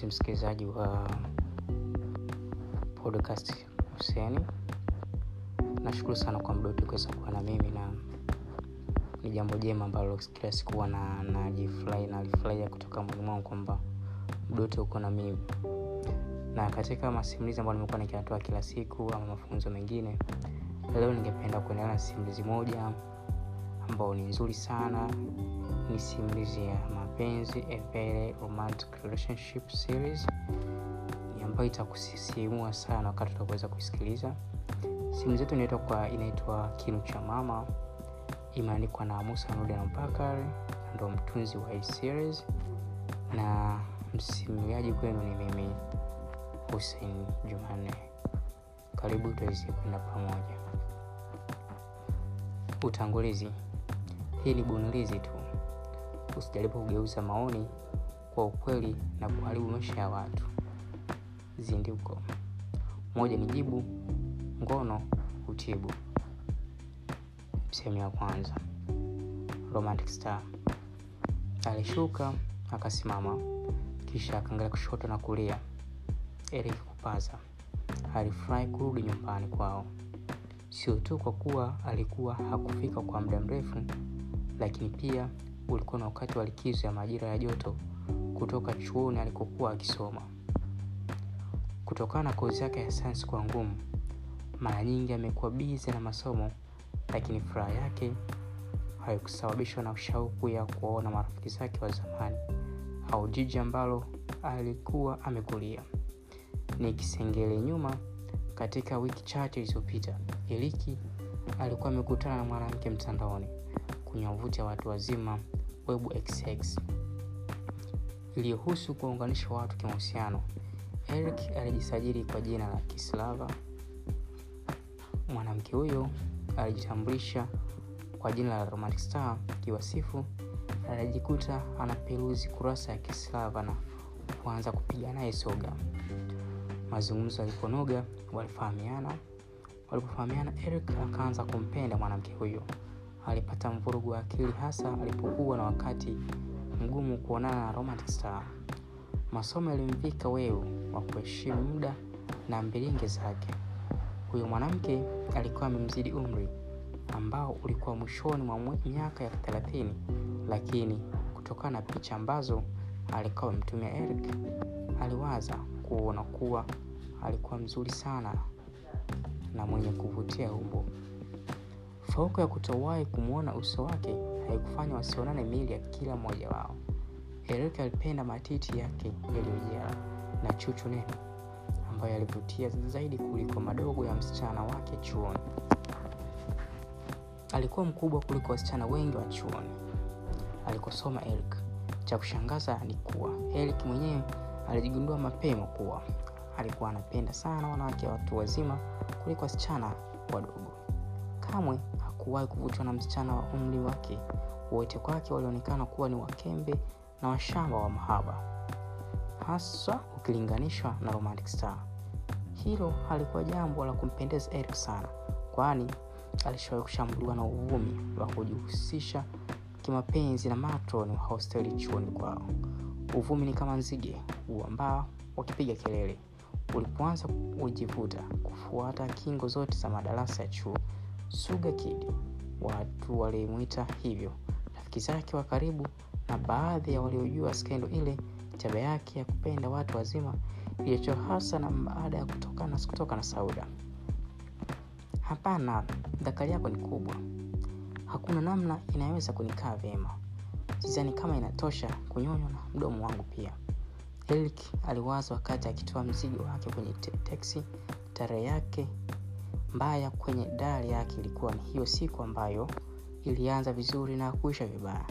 mpenzi msikilizaji wa podcast Huseni, nashukuru sana kwa muda wote kuweza kuwa na mimi, na ni jambo jema ambalo kila siku huwa na najifurahi nalifurahia kutoka moyoni mwangu kwamba muda wote uko na mimi. Na katika masimulizi ambayo nimekuwa nikiyatoa kila siku ama mafunzo mengine, leo ningependa kuendelea na simulizi moja ambayo ni nzuri sana. Ni simulizi ya mapenzi, a very romantic relationship series ambayo itakusisimua sana wakati utaweza kuisikiliza. Simulizi yetu inaitwa kwa inaitwa Kinu cha Mama, imeandikwa na Musa nuda na Mpakare, ndo mtunzi wa hii series, na msimuliaji kwenu ni mimi Hussein Jumanne. Karibu tuweze kwenda pamoja. Utangulizi. Hii ni bunulizi tu, usijaribu kugeuza maoni kwa ukweli na kuharibu maisha ya watu. Zinduko moja ni jibu, ngono hutibu. Sehemu ya kwanza. Romantic Star alishuka akasimama, kisha akaangalia kushoto na kulia. Eric kupaza alifurahi kurudi nyumbani kwao, sio tu kwa kuwa alikuwa hakufika kwa muda mrefu, lakini pia ulikuwa na wakati wa likizo ya majira ya joto kutoka chuoni alikokuwa akisoma. Kutokana na kozi yake ya sayansi kuwa ngumu, mara nyingi amekuwa bizi na masomo, lakini furaha yake haikusababishwa na shauku ya kuwaona marafiki zake wa zamani au jiji ambalo alikuwa amekulia. Ni kisengele nyuma. Katika wiki chache zilizopita, Eliki alikuwa amekutana na mwanamke mtandaoni kwenye wavuti ya watu wazima WebXX iliyohusu kuwaunganisha watu kimahusiano. Eric alijisajili kwa jina la Kislava. Mwanamke huyo alijitambulisha kwa jina la Romantic Star kiwasifu. Alijikuta anaperuzi kurasa ya Kislava na kuanza kupiga naye soga. Mazungumzo yaliponoga, walifahamiana. Walipofahamiana, Eric akaanza kumpenda mwanamke huyo. Alipata mvurugu wa akili, hasa alipokuwa na wakati mgumu kuonana na Romantic Star. Masomo yalimvika weu wa kuheshimu muda na mbilinge zake. Huyo mwanamke alikuwa amemzidi umri ambao ulikuwa mwishoni mwa miaka ya thelathini, lakini kutokana na picha ambazo alikuwa amemtumia Eric, aliwaza kuona kuwa alikuwa mzuri sana na mwenye kuvutia umbo. Fauku ya kutowahi kumwona uso wake haikufanya wasionane miili ya kila mmoja wao. Eric alipenda matiti yake yaliyojaa na chuchu nene ambayo yalivutia zaidi kuliko madogo ya msichana wake chuoni. Alikuwa mkubwa kuliko wasichana wengi wa chuoni alikosoma Eric. Cha kushangaza ni kuwa Eric mwenyewe alijigundua mapema kuwa alikuwa anapenda sana wanawake watu wazima kuliko wasichana wadogo. Kamwe hakuwahi kuvutwa na msichana wa umri wake. Wote kwake walionekana kuwa ni wakembe na washamba wa mahaba, haswa ukilinganishwa na Romantic Star. Hilo halikuwa jambo la kumpendeza Eric sana, kwani alishawahi kushambuliwa na uvumi wa kujihusisha kimapenzi na matroni wa hosteli chuoni kwao. Uvumi ni kama nzige uambao wakipiga kelele. Ulipoanza ujivuta kufuata kingo zote za madarasa ya chuo, Sugar Kid, watu walimwita hivyo, rafiki zake wa karibu na baadhi ya waliojua skendo ile. Tabia yake ya kupenda watu wazima ilicho hasa na baada ya kutoka na kutoka na Sauda. Hapana, dhakari yako ni kubwa, hakuna namna inayoweza kunikaa vyema. Sidhani kama inatosha kunyonywa na mdomo wangu pia, Eric aliwaza wakati akitoa mzigo wake kwenye te teksi. Tarehe yake mbaya kwenye dari yake ilikuwa ni hiyo siku ambayo ilianza vizuri na kuisha vibaya,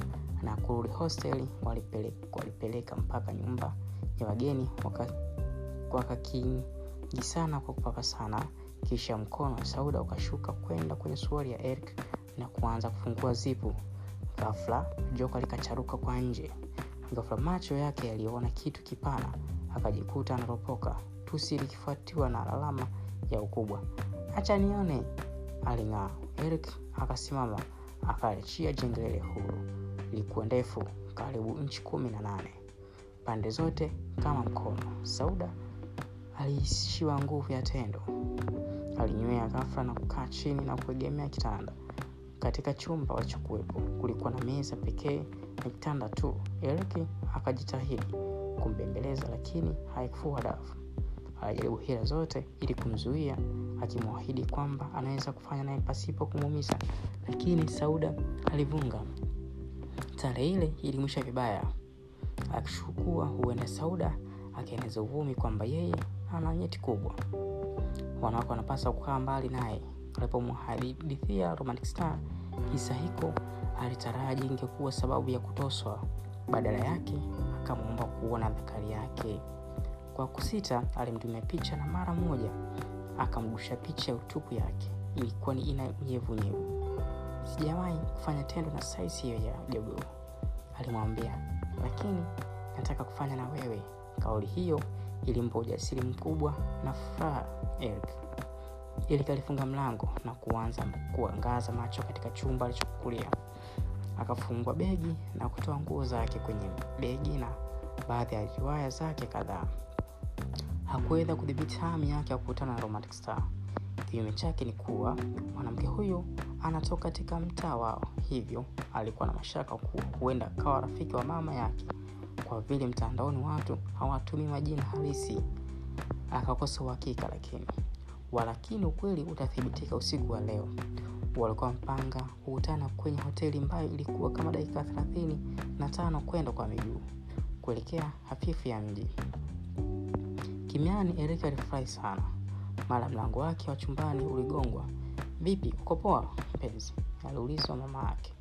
na kurudi hosteli walipeleka, walipeleka mpaka nyumba ya wageni wakakingi waka kwa kupapa sana. Kisha mkono wa Sauda ukashuka kwenda kwenye suari ya Eric na kuanza kufungua zipu. Ghafla joka likacharuka kwa nje. Ghafla macho yake yaliona kitu kipana, akajikuta anaropoka, tusi likifuatiwa na alama ya ukubwa. Acha nione, aling'aa. Eric akasimama akaachia jengelele huru. likuwa ndefu, karibu nchi kumi na nane. pande zote kama mkono. Sauda aliishiwa nguvu ya tendo. Alinywea ghafla na kukaa chini na kuegemea kitanda. Katika chumba walichokuwepo kulikuwa na meza pekee na kitanda tu. eriki akajitahidi kumbembeleza, lakini haikufua dafu. Alijaribu hila zote ili kumzuia, akimwahidi kwamba anaweza kufanya naye pasipo kumuumiza, lakini Sauda alivunga. Tarehe ile ilimwisha vibaya, akishukua huenda Sauda akieneza uvumi kwamba yeye ana nyeti kubwa, wanawake wanapaswa kukaa mbali naye. Alipomhadithia Romantic Star kisa hiko, alitaraji ingekuwa sababu ya kutoswa. Badala yake akamwomba kuona dhakari yake. Kwa kusita, alimtumia picha na mara moja akamgusha picha ya utupu yake. Ilikuwa ni ina unyevunyevu. Sijawahi kufanya tendo na saisi hiyo ya jogoo, alimwambia, lakini nataka kufanya na wewe. Kauli hiyo ilimpa ujasiri mkubwa na furaha Eric. Eric alifunga mlango na kuanza kuangaza macho katika chumba alichokulia. Akafungua begi na kutoa nguo zake kwenye begi na baadhi ya riwaya zake kadhaa. Hakuweza kudhibiti hamu yake ya kukutana na Romantic Star. Kinyume chake ni kuwa mwanamke huyu anatoka katika mtaa wao, hivyo alikuwa na mashaka kuwa huenda akawa rafiki wa mama yake, kwa vile mtandaoni watu hawatumii majina halisi. Akakosa uhakika, lakini walakini ukweli utathibitika usiku wa leo. Walikuwa mpanga kukutana kwenye hoteli ambayo ilikuwa kama dakika thelathini na tano kwenda kwa miguu kuelekea hafifu ya mji. Kimiani, Eric alifurahi sana mara mlango wake wa chumbani uligongwa. Vipi, uko poa mpenzi? aliulizwa mama yake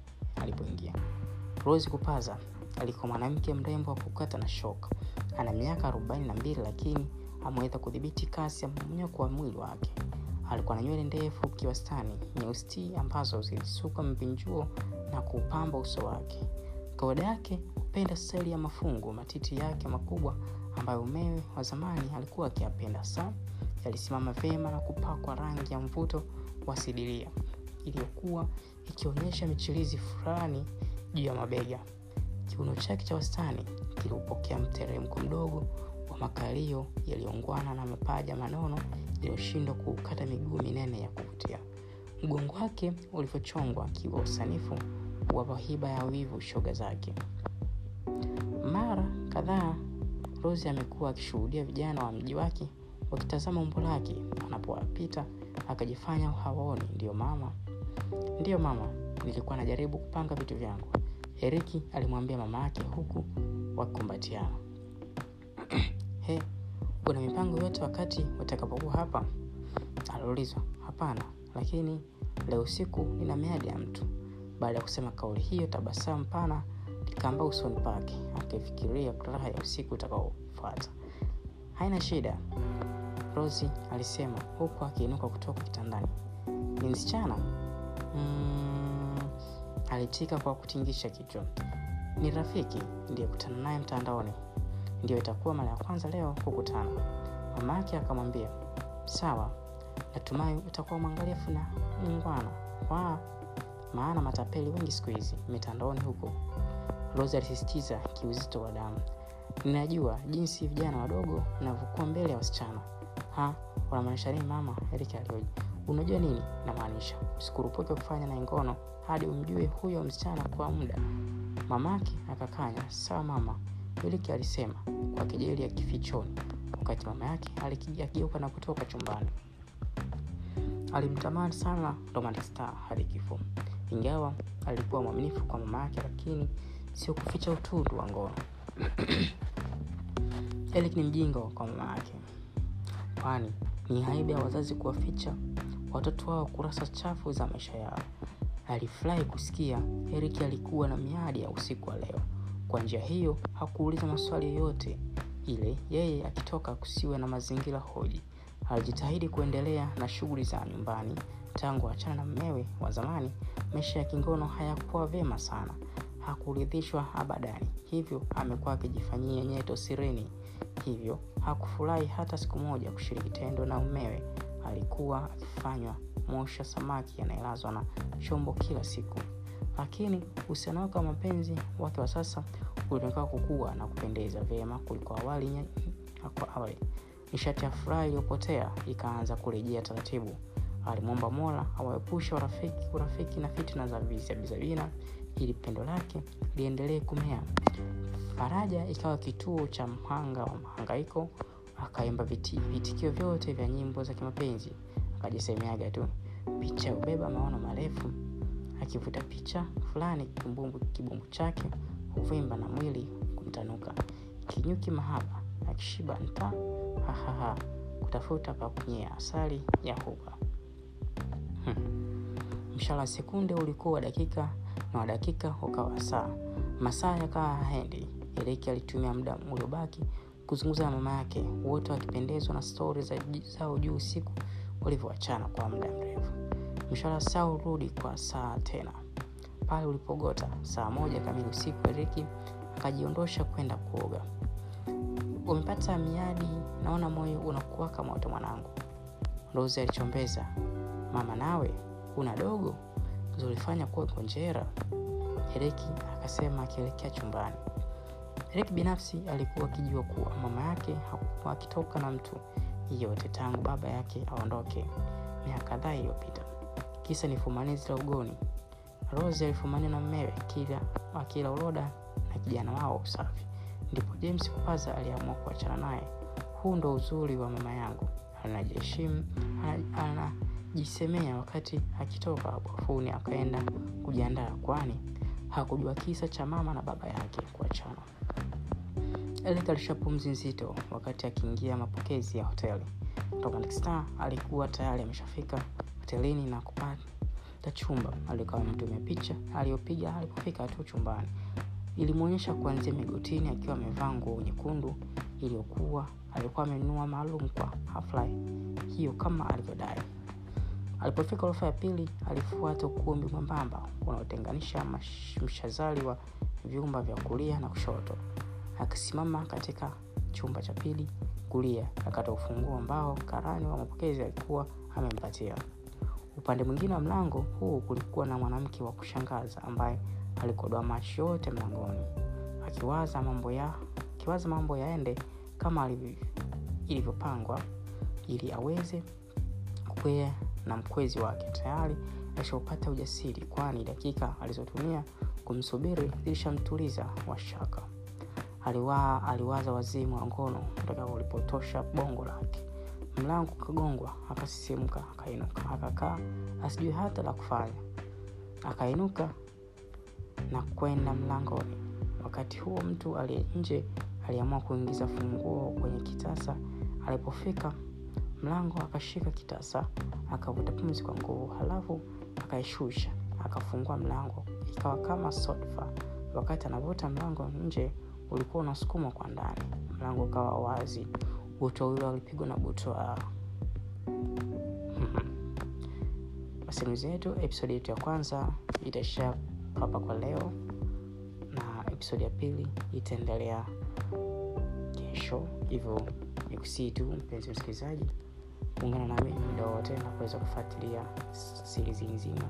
alipoingia. Rose kupaza alikuwa mwanamke mrembo wa kukata na shoka. Ana miaka arobaini na mbili, lakini ameweza kudhibiti kasi ya mmonyoko wa mwili wake. Alikuwa na nywele ndefu kiwastani nyeusi ambazo zilisuka mpinjuo na kuupamba uso wake. Kawaida yake hupenda staili ya mafungo. Matiti yake makubwa ambayo umewe wa zamani alikuwa akiyapenda sana yalisimama vyema na kupakwa rangi ya mvuto wa sidiria iliyokuwa ikionyesha michirizi fulani juu ya mabega. Kiuno chake cha wastani kiliupokea mteremko mdogo wa makalio yaliyoungwana na mapaja manono yaliyoshindwa kuukata miguu minene ya kuvutia. Mgongo wake ulivyochongwa kiwa usanifu wa hiba ya wivu shoga zake. Mara kadhaa Rose amekuwa akishuhudia vijana wa mji wake wakitazama umbo lake anapowapita, akajifanya hawaoni. Ndiyo mama, ndiyo mama, nilikuwa najaribu kupanga vitu vyangu, Eriki alimwambia mama yake huku wakikumbatiana. He, una mipango yote wakati utakapokuwa hapa? aliulizwa. Hapana, lakini leo usiku nina miadi ya mtu. Baada ya kusema kauli hiyo, tabasamu pana likaambaa usoni pake, akifikiria raha ya usiku utakaofuata. Haina shida, Rosi alisema huku akiinuka kutoka kitandani. Ni msichana? Mm, alitika kwa kutingisha kichwa. Ni rafiki ndiyekutana naye mtandaoni, ndiyo itakuwa mara ya kwanza leo kukutana. Mama yake akamwambia sawa, natumai utakuwa mwangalifu na mungwana wa maana matapeli wengi siku hizi mitandaoni huko. Rose alisisitiza kiuzito wa damu. Ninajua jinsi vijana wadogo navyokuwa mbele ya wasichana. Ha, unamaanisha nini mama? Eric alioji. Unajua nini namaanisha? Usikurupuke kufanya na ngono hadi umjue huyo msichana kwa muda. Mamake akakanya. Sawa mama, Eric alisema kwa kejeli ya kifichoni, wakati mama yake akigeuka na kutoka chumbani. Alimtamani sana Romantic hadi kifo, ingawa alikuwa mwaminifu kwa mama yake, lakini sio kuficha utundu wa ngono. Eric ni mjinga kwa mama yake, kwani ni aibu ya wazazi kuwaficha watoto wao kurasa chafu za maisha yao. Alifurahi kusikia erik alikuwa na miadi ya usiku wa leo. Kwa njia hiyo hakuuliza maswali yoyote ile, yeye akitoka kusiwe na mazingira hoji. Alijitahidi kuendelea na shughuli za nyumbani. Tangu achana na mmewe wa zamani, maisha ya kingono hayakuwa vyema sana. Hakuridhishwa abadani, hivyo amekuwa akijifanyia nyeto sirini. Hivyo hakufurahi hata siku moja kushiriki tendo na umewe Alikuwa akifanywa mosha samaki anayelazwa na chombo kila siku, lakini uhusiano wake wa mapenzi wake wa sasa ulionekana kukua na kupendeza vyema kuliko awali awali. Nishati ya furaha iliyopotea ikaanza kurejea taratibu. Alimwomba mola awaepushe urafiki, na fitina za visabisabina ili pendo lake liendelee kumea. Faraja ikawa kituo cha mhanga wa mahangaiko akaimba vitikio vyote vya nyimbo za kimapenzi. Akajisemeaga tu picha hubeba maono marefu. Akivuta picha fulani kibumbumbu kibumbu chake huvimba na mwili kumtanuka. Kinyuki mahaba akishiba nta hahaha kutafuta pa asali ya huba. Mshara sekunde ulikuwa wa dakika na wadakika ukawa saa. Masaa yakawa haendi eriki alitumia muda uliobaki kuzungumza na mama yake. Wote wakipendezwa na stori za, zao juu usiku walivyoachana kwa muda mrefu. Mshara saa urudi kwa saa tena. Pale ulipogota saa moja kamili usiku eriki akajiondosha kwenda kuoga. Umepata miadi? Naona moyo unakuwaka moto mwanangu. Rosi alichombeza. Mama nawe una dogo zolifanya kuwa konjera eriki akasema akielekea chumbani. Eriki binafsi alikuwa akijua kuwa mama yake hakuwa akitoka na mtu yeyote tangu baba yake aondoke miaka kadhaa iliyopita. Kisa ni fumanizi la ugoni. Rosi alifumania na mmewe kila akila uloda na kijana wao usafi. Ndipo james kupaza aliamua kuachana naye. Huu ndo uzuri wa mama yangu. Anajiheshimu anajisemea wakati akitoka bafuni akaenda kujiandaa kwani hakujua kisa cha mama na baba yake kuachana. Elik alisha pumzi nzito wakati akiingia mapokezi ya hoteli. Star alikuwa tayari ameshafika hotelini na kupata chumba. Alikuwa ametumia picha aliyopiga alipofika tu chumbani. Ilimwonyesha kuanzia migotini akiwa amevaa nguo nyekundu iliyokuwa alikuwa amenunua maalum kwa hafla hiyo kama alivyodai alipofika ghorofa ya pili alifuata ukumbi mwembamba unaotenganisha mshazali wa vyumba vya kulia na kushoto. Akisimama katika chumba cha pili kulia akata ufunguo ambao karani wa mapokezi alikuwa amempatia. Upande mwingine wa mlango huu kulikuwa na mwanamke wa kushangaza ambaye alikodoa macho yote mlangoni. Akiwaza mambo ya akiwaza mambo yaende kama ilivyopangwa ili aweze kukwea na mkwezi wake. Tayari alishaupata ujasiri kwani dakika alizotumia kumsubiri zilishamtuliza washaka aliwa aliwaza wazimu wa ngono utakaolipotosha bongo lake. Mlango ukagongwa akasisimka akainuka. Akakaa asijui hata la kufanya. Akainuka na kwenda mlangoni. Wakati huo mtu aliye nje aliamua kuingiza funguo kwenye kitasa. Alipofika mlango akashika kitasa akavuta pumzi kwa nguvu halafu akaishusha akafungua mlango. Ikawa kama sodfa wakati anavuta mlango nje ulikuwa unasukumwa kwa ndani. Mlango ukawa wazi. Buto huyo alipigwa na butoa masimulizi yetu episodi yetu ya kwanza itaishia hapa kwa leo na episodi ya pili itaendelea kesho. Hivyo nikusii tu mpenzi msikilizaji ungana nami muda wote na kuweza kufuatilia sirizi nzima.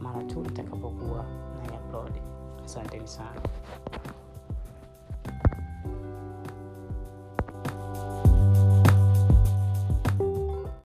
Mara tu itakapokuwa na asanteni sana